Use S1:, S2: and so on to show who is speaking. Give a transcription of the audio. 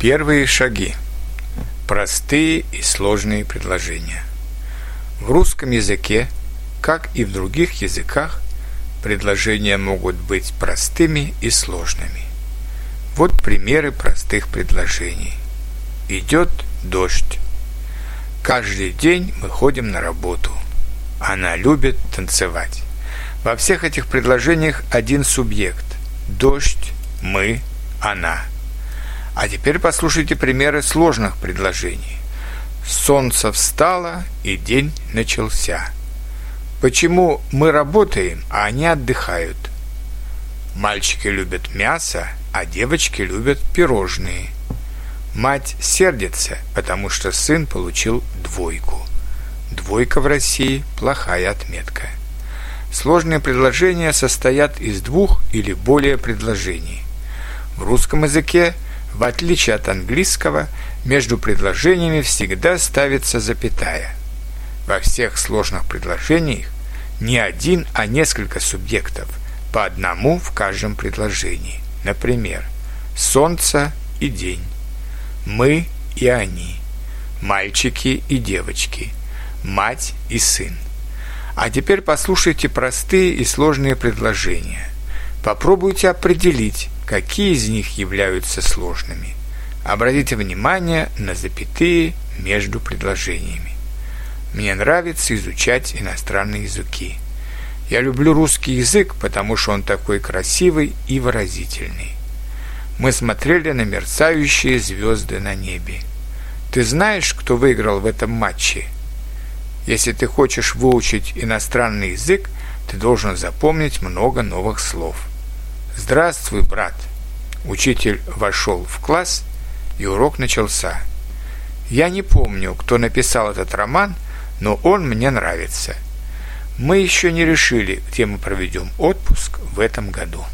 S1: Первые шаги. Простые и сложные предложения. В русском языке, как и в других языках, предложения могут быть простыми и сложными. Вот примеры простых предложений. Идет дождь. Каждый день мы ходим на работу. Она любит танцевать. Во всех этих предложениях один субъект. Дождь, мы, она – а теперь послушайте примеры сложных предложений. Солнце встало, и день начался. Почему мы работаем, а они отдыхают? Мальчики любят мясо, а девочки любят пирожные. Мать сердится, потому что сын получил двойку. Двойка в России – плохая отметка. Сложные предложения состоят из двух или более предложений. В русском языке – в отличие от английского, между предложениями всегда ставится запятая. Во всех сложных предложениях не один, а несколько субъектов, по одному в каждом предложении. Например, солнце и день, мы и они, мальчики и девочки, мать и сын. А теперь послушайте простые и сложные предложения. Попробуйте определить, какие из них являются сложными. Обратите внимание на запятые между предложениями. Мне нравится изучать иностранные языки. Я люблю русский язык, потому что он такой красивый и выразительный. Мы смотрели на мерцающие звезды на небе. Ты знаешь, кто выиграл в этом матче? Если ты хочешь выучить иностранный язык, ты должен запомнить много новых слов. «Здравствуй, брат!» Учитель вошел в класс, и урок начался. Я не помню, кто написал этот роман, но он мне нравится. Мы еще не решили, где мы проведем отпуск в этом году.